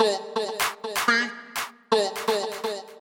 don't